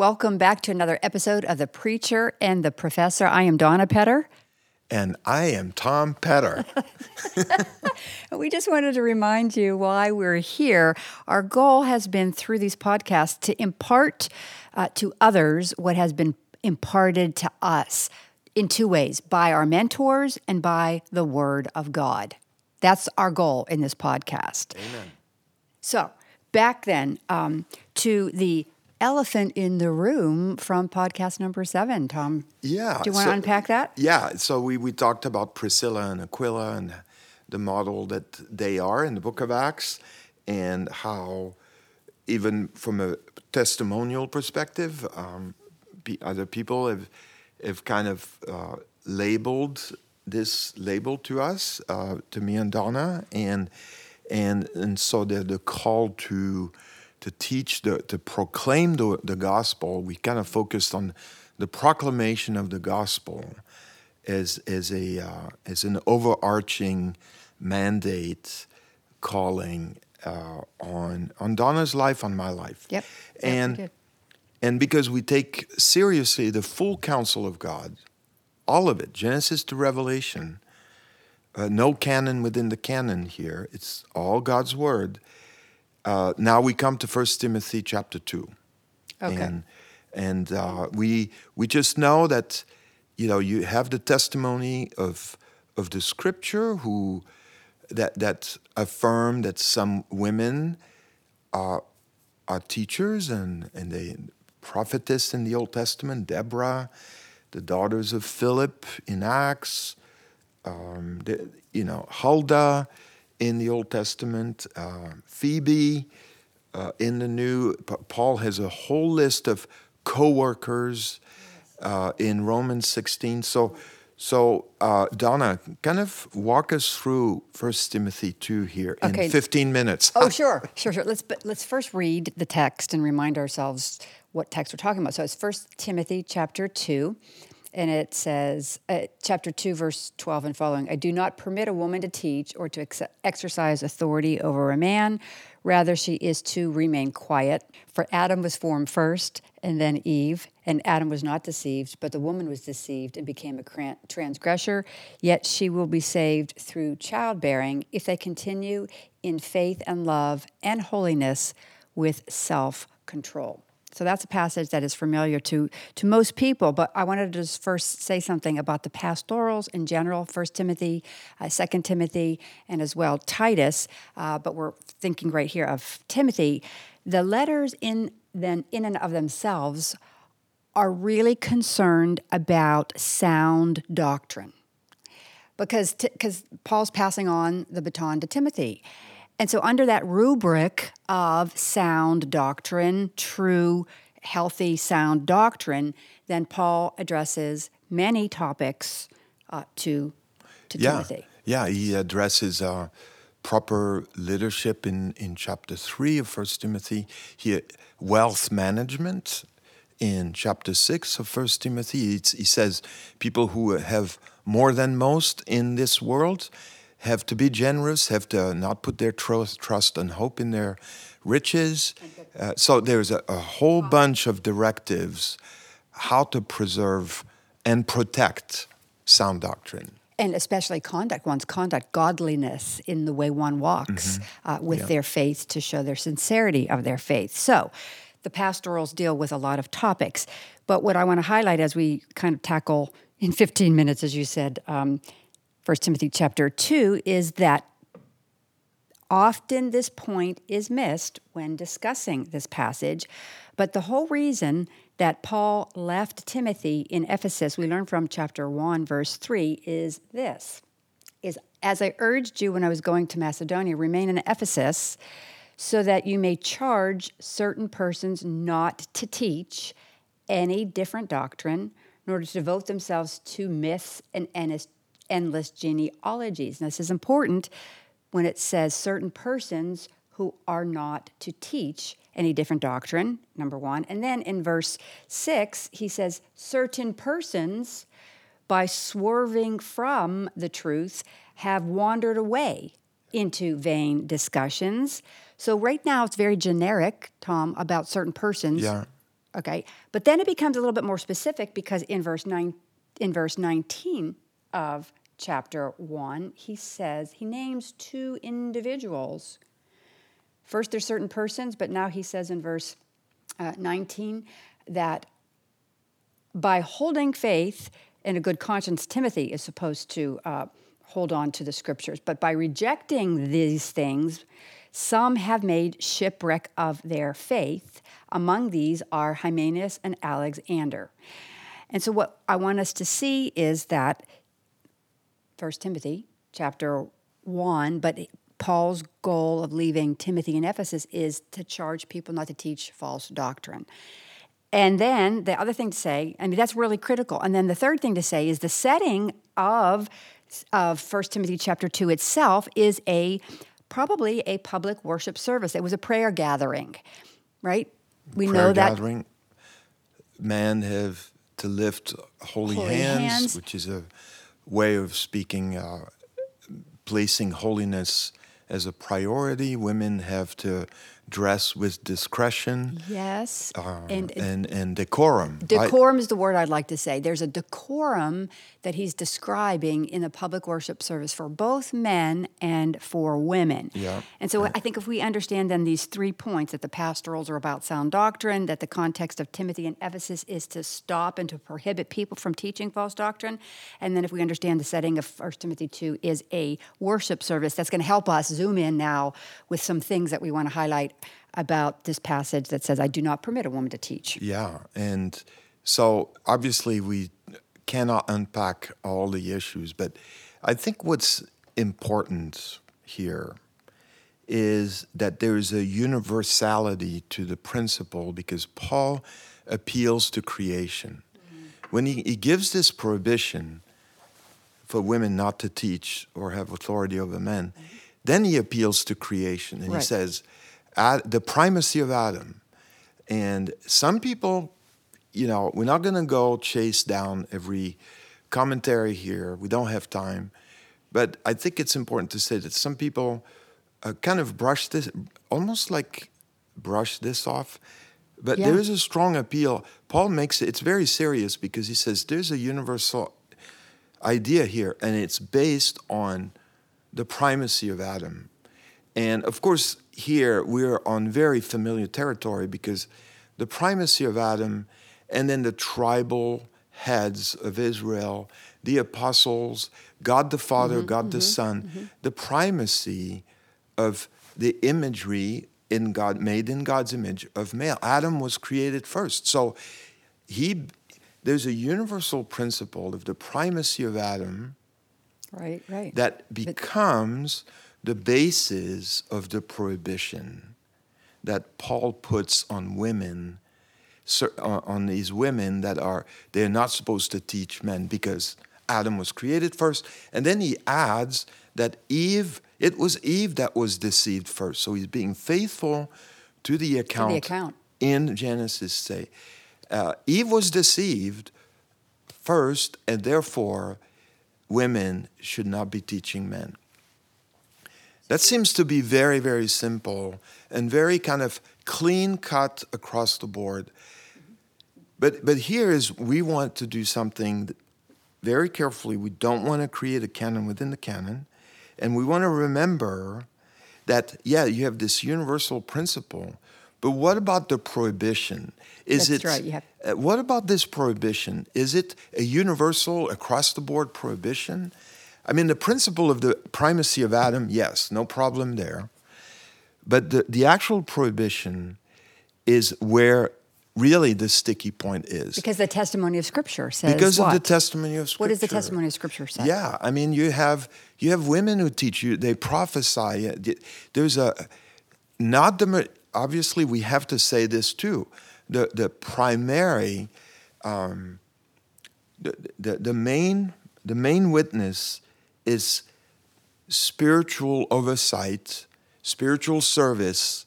Welcome back to another episode of The Preacher and the Professor. I am Donna Petter. And I am Tom Petter. we just wanted to remind you why we're here. Our goal has been through these podcasts to impart uh, to others what has been imparted to us in two ways by our mentors and by the Word of God. That's our goal in this podcast. Amen. So, back then um, to the elephant in the room from podcast number seven, Tom. Yeah. Do you want so, to unpack that? Yeah. So, we, we talked about Priscilla and Aquila and the model that they are in the book of Acts and how, even from a testimonial perspective, um, other people have, have kind of uh, labeled this label to us, uh, to me and Donna, and and and so the the call to to teach the to proclaim the, the gospel. We kind of focused on the proclamation of the gospel as as a uh, as an overarching mandate calling uh, on on Donna's life, on my life. Yep. And yep, and because we take seriously the full counsel of God, all of it, Genesis to Revelation, uh, no canon within the canon here, it's all God's word. Uh, now we come to 1 Timothy chapter 2. Okay. And, and uh, we, we just know that, you know, you have the testimony of, of the scripture who, that, that affirm that some women are, are teachers and, and they prophetess in the Old Testament, Deborah, the daughters of Philip in Acts, um, the, you know, Huldah in the Old Testament, uh, Phoebe uh, in the New. Paul has a whole list of co-workers uh, in Romans 16. So, so uh, Donna, kind of walk us through First Timothy 2 here okay. in 15 minutes. oh, sure, sure, sure. Let's but let's first read the text and remind ourselves what text we're talking about. So it's First Timothy chapter 2 and it says, uh, chapter 2, verse 12 and following I do not permit a woman to teach or to ex- exercise authority over a man. Rather, she is to remain quiet. For Adam was formed first, and then Eve. And Adam was not deceived, but the woman was deceived and became a transgressor. Yet she will be saved through childbearing if they continue in faith and love and holiness with self control. So that's a passage that is familiar to, to most people. But I wanted to just first say something about the pastorals in general, First Timothy, uh, Second Timothy, and as well Titus. Uh, but we're thinking right here of Timothy. The letters in then in and of themselves are really concerned about sound doctrine because because Paul's passing on the baton to Timothy. And so, under that rubric of sound doctrine, true, healthy, sound doctrine, then Paul addresses many topics uh, to, to yeah. Timothy. Yeah, he addresses uh, proper leadership in, in chapter 3 of First Timothy, he, wealth management in chapter 6 of First Timothy. He, he says people who have more than most in this world have to be generous, have to not put their trust, trust and hope in their riches. Uh, so there's a, a whole bunch of directives how to preserve and protect sound doctrine and especially conduct, one's conduct, godliness in the way one walks mm-hmm. uh, with yeah. their faith to show their sincerity of their faith. So, the pastorals deal with a lot of topics, but what I want to highlight as we kind of tackle in 15 minutes, as you said, um, 1 Timothy chapter 2 is that often this point is missed when discussing this passage. But the whole reason that Paul left Timothy in Ephesus, we learn from chapter 1, verse 3, is this is as I urged you when I was going to Macedonia, remain in Ephesus so that you may charge certain persons not to teach any different doctrine, nor to devote themselves to myths and endless genealogies. And this is important when it says certain persons who are not to teach any different doctrine, number one. And then in verse six, he says, certain persons, by swerving from the truth, have wandered away into vain discussions. So right now it's very generic, Tom, about certain persons. Yeah. Okay, but then it becomes a little bit more specific because in verse nine, in verse nineteen of chapter one, he says he names two individuals. First, there's certain persons, but now he says in verse uh, 19 that by holding faith and a good conscience, Timothy is supposed to uh, hold on to the scriptures. But by rejecting these things, some have made shipwreck of their faith. Among these are Hymenaeus and Alexander. And so, what I want us to see is that 1 Timothy chapter 1, but Paul's goal of leaving Timothy in Ephesus is to charge people not to teach false doctrine. And then the other thing to say, I mean, that's really critical. And then the third thing to say is the setting of, of 1 Timothy chapter 2 itself is a probably a public worship service. It was a prayer gathering, right? We prayer know that gathering. Men have to lift holy, holy hands, hands, which is a way of speaking, uh, placing holiness as a priority. Women have to dress with discretion. Yes. Uh, and, and, and decorum. Decorum I, is the word I'd like to say. There's a decorum that he's describing in the public worship service for both men and for women. Yeah. And so I think if we understand then these three points that the pastorals are about sound doctrine, that the context of Timothy and Ephesus is to stop and to prohibit people from teaching false doctrine, and then if we understand the setting of 1 Timothy 2 is a worship service, that's going to help us zoom in now with some things that we want to highlight about this passage that says, I do not permit a woman to teach. Yeah. And so obviously we cannot unpack all the issues, but I think what's important here is that there is a universality to the principle because Paul appeals to creation. Mm-hmm. When he, he gives this prohibition for women not to teach or have authority over men, mm-hmm. then he appeals to creation and right. he says, the primacy of Adam. And some people, you know, we're not going to go chase down every commentary here. We don't have time. But I think it's important to say that some people uh, kind of brush this, almost like brush this off. But yeah. there is a strong appeal. Paul makes it, it's very serious because he says there's a universal idea here, and it's based on the primacy of Adam. And of course, here we're on very familiar territory because the primacy of Adam and then the tribal heads of Israel, the apostles, God the Father, mm-hmm, God mm-hmm, the Son, mm-hmm. the primacy of the imagery in God, made in God's image of male. Adam was created first. So he there's a universal principle of the primacy of Adam right, right. that becomes the basis of the prohibition that Paul puts on women, on these women that are, they're not supposed to teach men because Adam was created first. And then he adds that Eve, it was Eve that was deceived first. So he's being faithful to the account, to the account. in Genesis. Say, uh, Eve was deceived first, and therefore women should not be teaching men. That seems to be very, very simple and very kind of clean cut across the board. But, but here is we want to do something very carefully. We don't want to create a canon within the canon. And we want to remember that, yeah, you have this universal principle, but what about the prohibition? Is That's it, right. Have- uh, what about this prohibition? Is it a universal, across the board prohibition? I mean, the principle of the primacy of Adam, yes, no problem there. But the, the actual prohibition is where really the sticky point is. Because the testimony of Scripture says Because what? of the testimony of Scripture. What does the testimony of Scripture say? Yeah, I mean, you have you have women who teach you. They prophesy. There's a not the obviously we have to say this too. The the primary, um, the, the the main the main witness is spiritual oversight, spiritual service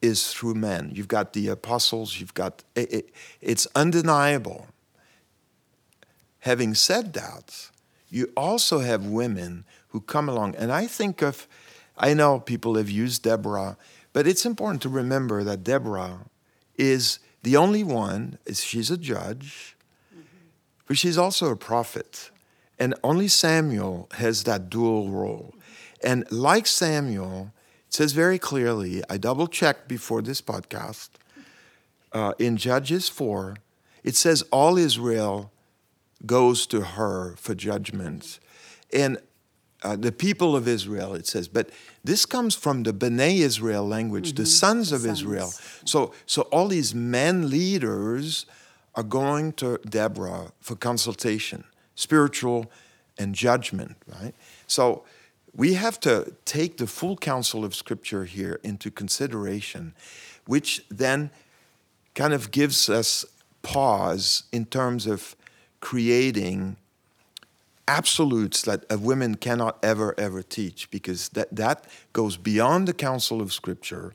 is through men. You've got the apostles, you've got, it, it, it's undeniable. Having said that, you also have women who come along, and I think of, I know people have used Deborah, but it's important to remember that Deborah is the only one she's a judge, but she's also a prophet. And only Samuel has that dual role. And like Samuel, it says very clearly, I double checked before this podcast, uh, in Judges 4, it says all Israel goes to her for judgment. And uh, the people of Israel, it says, but this comes from the Bnei Israel language, mm-hmm. the sons of sons. Israel. So, so all these men leaders are going to Deborah for consultation, spiritual and judgment, right? So we have to take the full counsel of Scripture here into consideration, which then kind of gives us pause in terms of creating absolutes that a women cannot ever ever teach because that that goes beyond the counsel of scripture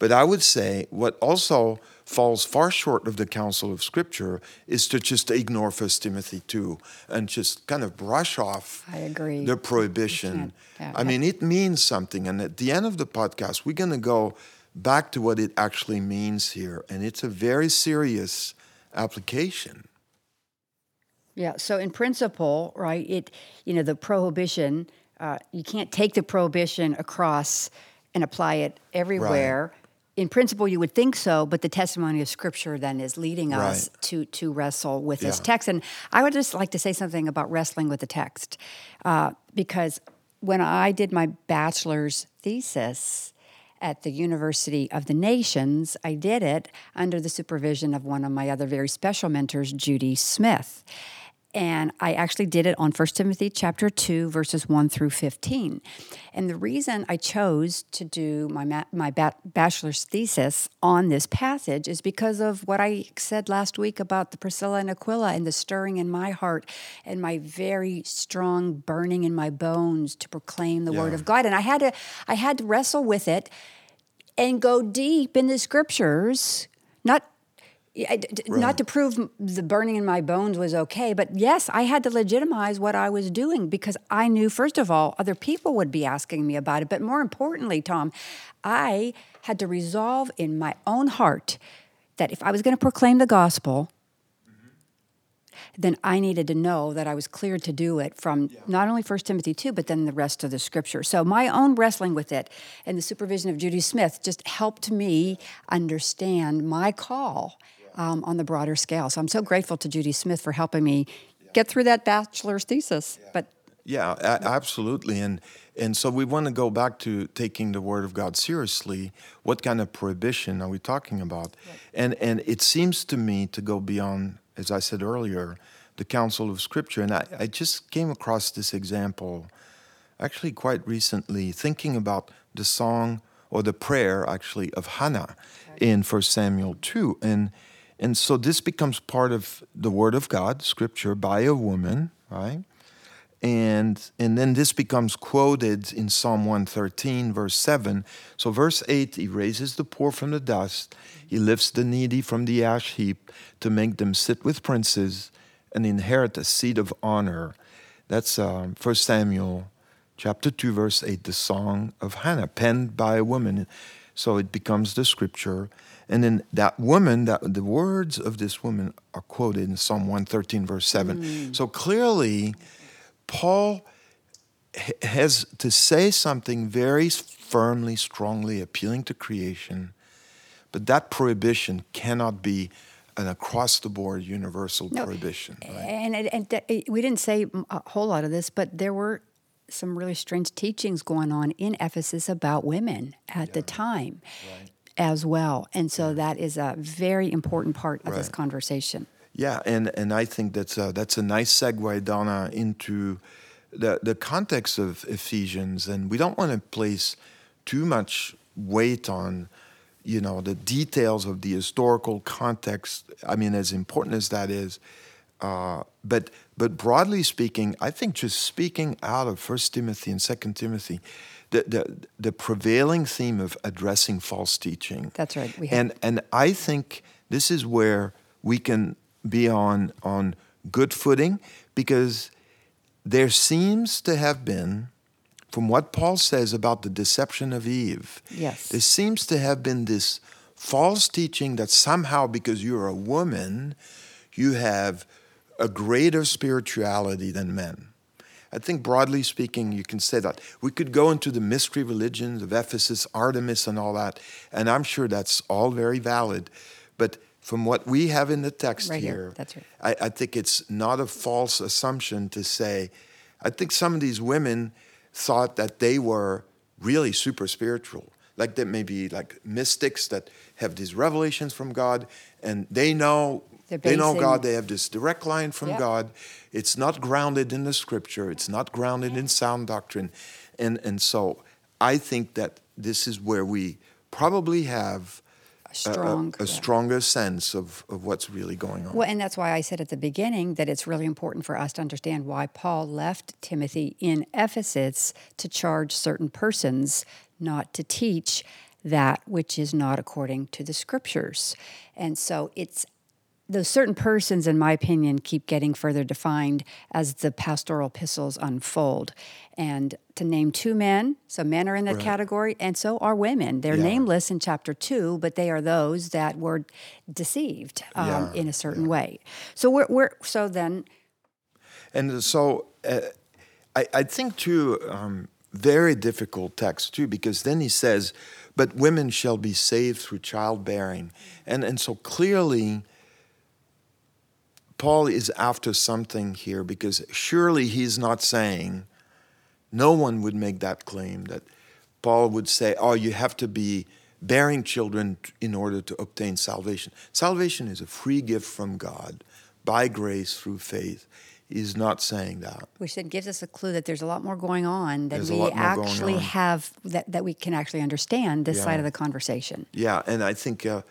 but i would say what also falls far short of the counsel of scripture is to just ignore first timothy 2 and just kind of brush off I agree. the prohibition yeah, i mean it means something and at the end of the podcast we're going to go back to what it actually means here and it's a very serious application yeah. So in principle, right, it you know the prohibition, uh, you can't take the prohibition across and apply it everywhere. Right. In principle, you would think so, but the testimony of Scripture then is leading right. us to to wrestle with yeah. this text. And I would just like to say something about wrestling with the text, uh, because when I did my bachelor's thesis, at the University of the Nations, I did it under the supervision of one of my other very special mentors, Judy Smith and I actually did it on 1 Timothy chapter 2 verses 1 through 15. And the reason I chose to do my my bachelor's thesis on this passage is because of what I said last week about the Priscilla and Aquila and the stirring in my heart and my very strong burning in my bones to proclaim the yeah. word of God. And I had to I had to wrestle with it and go deep in the scriptures, not Right. Not to prove the burning in my bones was okay, but yes, I had to legitimize what I was doing because I knew, first of all, other people would be asking me about it. But more importantly, Tom, I had to resolve in my own heart that if I was going to proclaim the gospel, then I needed to know that I was cleared to do it from yeah. not only 1 Timothy 2, but then the rest of the scripture. So my own wrestling with it and the supervision of Judy Smith just helped me understand my call um, on the broader scale. So I'm so grateful to Judy Smith for helping me get through that bachelor's thesis. Yeah. But yeah, a- absolutely, and and so we want to go back to taking the Word of God seriously. What kind of prohibition are we talking about? Right. And and it seems to me to go beyond, as I said earlier, the counsel of Scripture. And I, I just came across this example, actually quite recently, thinking about the song or the prayer actually of Hannah okay. in First Samuel two, and and so this becomes part of the Word of God, Scripture, by a woman, right? And, and then this becomes quoted in Psalm 113, verse 7. So, verse 8, he raises the poor from the dust, he lifts the needy from the ash heap to make them sit with princes and inherit a seat of honor. That's uh, 1 Samuel chapter 2, verse 8, the song of Hannah, penned by a woman. So it becomes the scripture. And then that woman, that the words of this woman are quoted in Psalm 113, verse 7. Mm. So clearly, Paul has to say something very firmly, strongly appealing to creation, but that prohibition cannot be an across the board universal no, prohibition. Right? And, and, and, we didn't say a whole lot of this, but there were some really strange teachings going on in Ephesus about women at yeah. the time. Right as well. And so that is a very important part of right. this conversation. Yeah, and, and I think that's a, that's a nice segue, Donna, into the, the context of Ephesians. And we don't want to place too much weight on, you know, the details of the historical context. I mean, as important as that is, uh, but but broadly speaking, I think just speaking out of First Timothy and Second Timothy, the, the, the prevailing theme of addressing false teaching. That's right. We have. And and I think this is where we can be on on good footing because there seems to have been from what Paul says about the deception of Eve. Yes. There seems to have been this false teaching that somehow because you're a woman, you have a greater spirituality than men. I think broadly speaking, you can say that. We could go into the mystery religions of Ephesus, Artemis, and all that, and I'm sure that's all very valid. But from what we have in the text Right here, here, that's right. I, I think it's not a false assumption to say, I think some of these women thought that they were really super spiritual. Like they may be like mystics that have these revelations from God and they know they know God, they have this direct line from Yeah. God. It's not grounded in the scripture, it's not grounded in sound doctrine. And and so I think that this is where we probably have A a- a- strong. a, stronger sense of, of what's really going on. Well, and that's why I said at the beginning that it's really important for us to understand why Paul left Timothy in Ephesus to charge certain persons not to teach that which is not according to the scriptures. And so it's those certain persons, in my opinion, keep getting further defined as the pastoral epistles unfold. And to name two men, so men are in that category, and so are women. They're Yeah. nameless in chapter two, but they are those that were deceived um, Yeah, in a certain way. So we're, we're so then And so uh, I, I think too, um, very difficult text too, because then he says, "But women shall be saved through childbearing," and and so clearly, Paul is after something here because surely he's not saying, no one would make that claim that Paul would say, "Oh, you have to be." Bearing children in order to obtain salvation. Salvation is a free gift from God by grace through faith. He's not saying that. which then gives us a clue that there's a lot more going on than There's we lot more going actually have that, that we can actually understand this Yeah. side of the conversation. Yeah, and I think uh,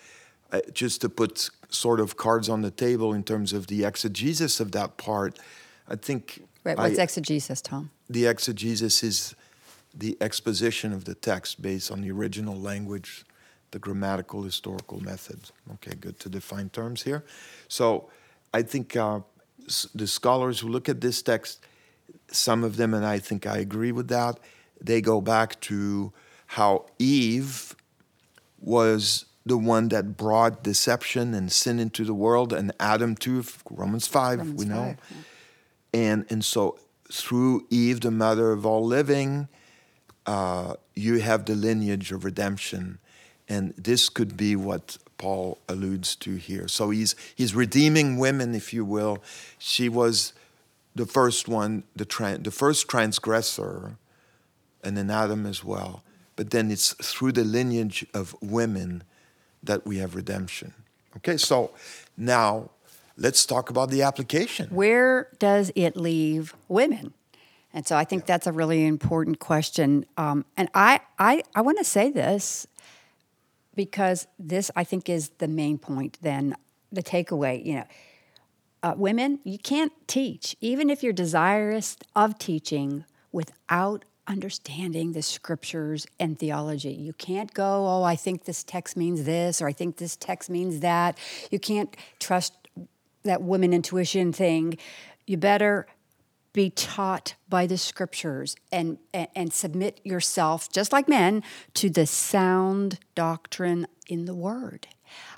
just to put sort of cards on the table in terms of the exegesis of that part, I think Right? I- What's exegesis, Tom? the exegesis is the exposition of the text based on the original language, the grammatical historical methods. Okay, good to define terms here. So I think uh, s- the scholars who look at this text, some of them, and I think I agree with that, they go back to how Eve was the one that brought deception and sin into the world, and Adam too, Romans 5, Romans we know. 5, yeah. And, and so through Eve, the mother of all living, uh, you have the lineage of redemption. And this could be what Paul alludes to here. So he's, he's redeeming women, if you will. She was the first one, the, tran- the first transgressor, and then Adam as well. But then it's through the lineage of women that we have redemption. Okay, so now let's talk about the application. Where does it leave women? And so I think that's a really important question. Um, and I, I, I want to say this because this, I think, is the main point then, the takeaway. You know, uh, women, you can't teach, even if you're desirous of teaching, without understanding the scriptures and theology. You can't go, oh, I think this text means this, or I think this text means that. You can't trust that woman intuition thing. You better be taught by the scriptures and, and, and submit yourself, just like men, to the sound doctrine in the word.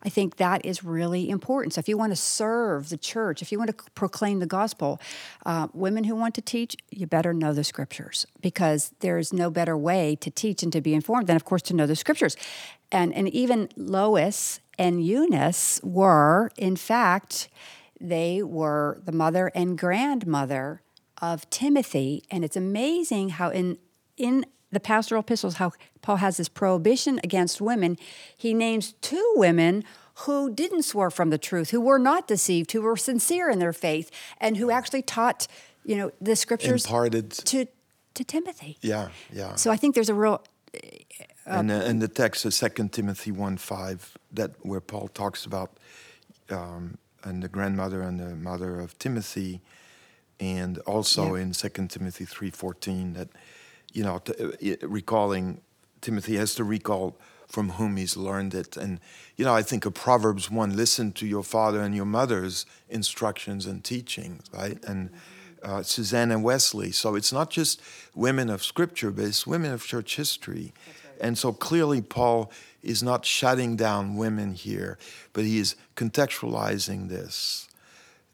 I think that is really important. So, if you want to serve the church, if you want to proclaim the gospel, uh, women who want to teach, you better know the scriptures because there is no better way to teach and to be informed than, of course, to know the scriptures. And, and even Lois and Eunice were, in fact, they were the mother and grandmother of Timothy. And it's amazing how in in the pastoral epistles, how Paul has this prohibition against women. He names two women who didn't swerve from the truth, who were not deceived, who were sincere in their faith, and who actually taught, you know, the scriptures Imparted. to to Timothy. Yeah, yeah. So I think there's a real and, uh, and the text is 2 Timothy 1 5, that where Paul talks about um, and the grandmother and the mother of Timothy, and also Yeah. in 2 Timothy 3.14 that, you know, t- uh, recalling, Timothy has to recall from whom he's learned it. And, you know, I think of Proverbs 1, listen to your father and your mother's instructions and teachings, right? And uh, Susanna Wesley. So it's not just women of scripture, but it's women of church history And so clearly, Paul is not shutting down women here, but he is contextualizing this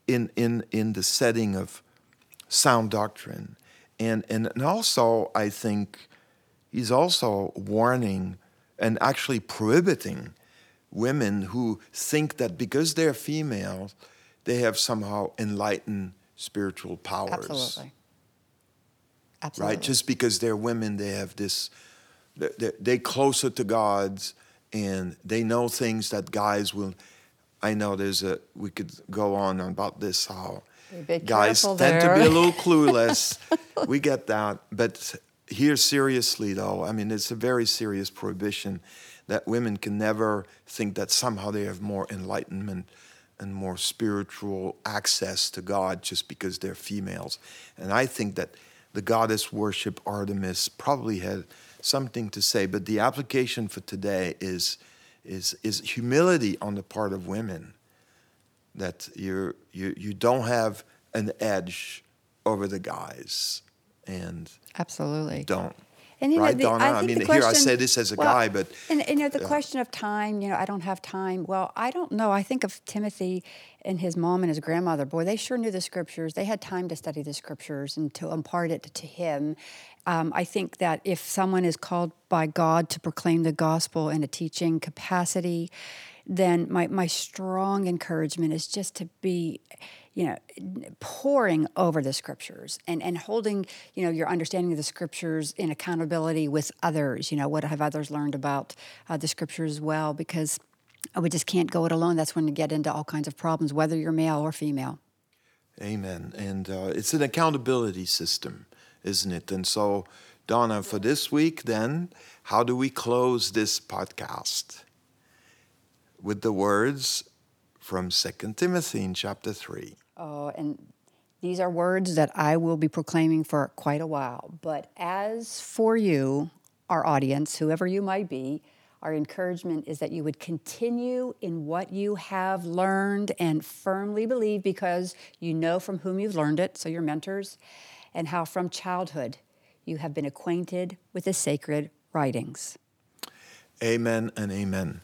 in, in, in the setting of sound doctrine. And, and, and also, I think he's also warning and actually prohibiting women who think that because they're female, they have somehow enlightened spiritual powers. Absolutely. Absolutely. Right? Just because they're women, they have this, they're, they're closer to God's and they know things that guys will. I know there's a, we could go on about this, how guys tend to be a little clueless. we get that. But here, seriously, though, I mean, it's a very serious prohibition that women can never think that somehow they have more enlightenment and more spiritual access to God just because they're females. And I think that the goddess worship Artemis probably had something to say, but the application for today is, is, is humility on the part of women that you're, you, you don't have an edge over the guys and Absolutely. don't. And you know, right, the, Donna? I, I, mean, the here I say this as a well, guy, but and you know the question of time. You know, I don't have time. Well, I don't know. I think of Timothy and his mom and his grandmother. Boy, they sure knew the scriptures. They had time to study the scriptures and to impart it to him. Um, I think that if someone is called by God to proclaim the gospel in a teaching capacity, then my, my strong encouragement is just to be, you know, poring over the scriptures and, and holding, you know, your understanding of the scriptures in accountability with others. You know, what have others learned about uh, the scriptures as well? Because we just can't go it alone. That's when you get into all kinds of problems, whether you're male or female. Amen. And uh, it's an accountability system, isn't it? And so, Donna, for this week, then, how do we close this podcast? With the words from 2 Timothy in chapter 3. Oh, and these are words that I will be proclaiming for quite a while. But as for you, our audience, whoever you might be, our encouragement is that you would continue in what you have learned and firmly believe because you know from whom you've learned it, so your mentors, and how from childhood you have been acquainted with the sacred writings. Amen and amen.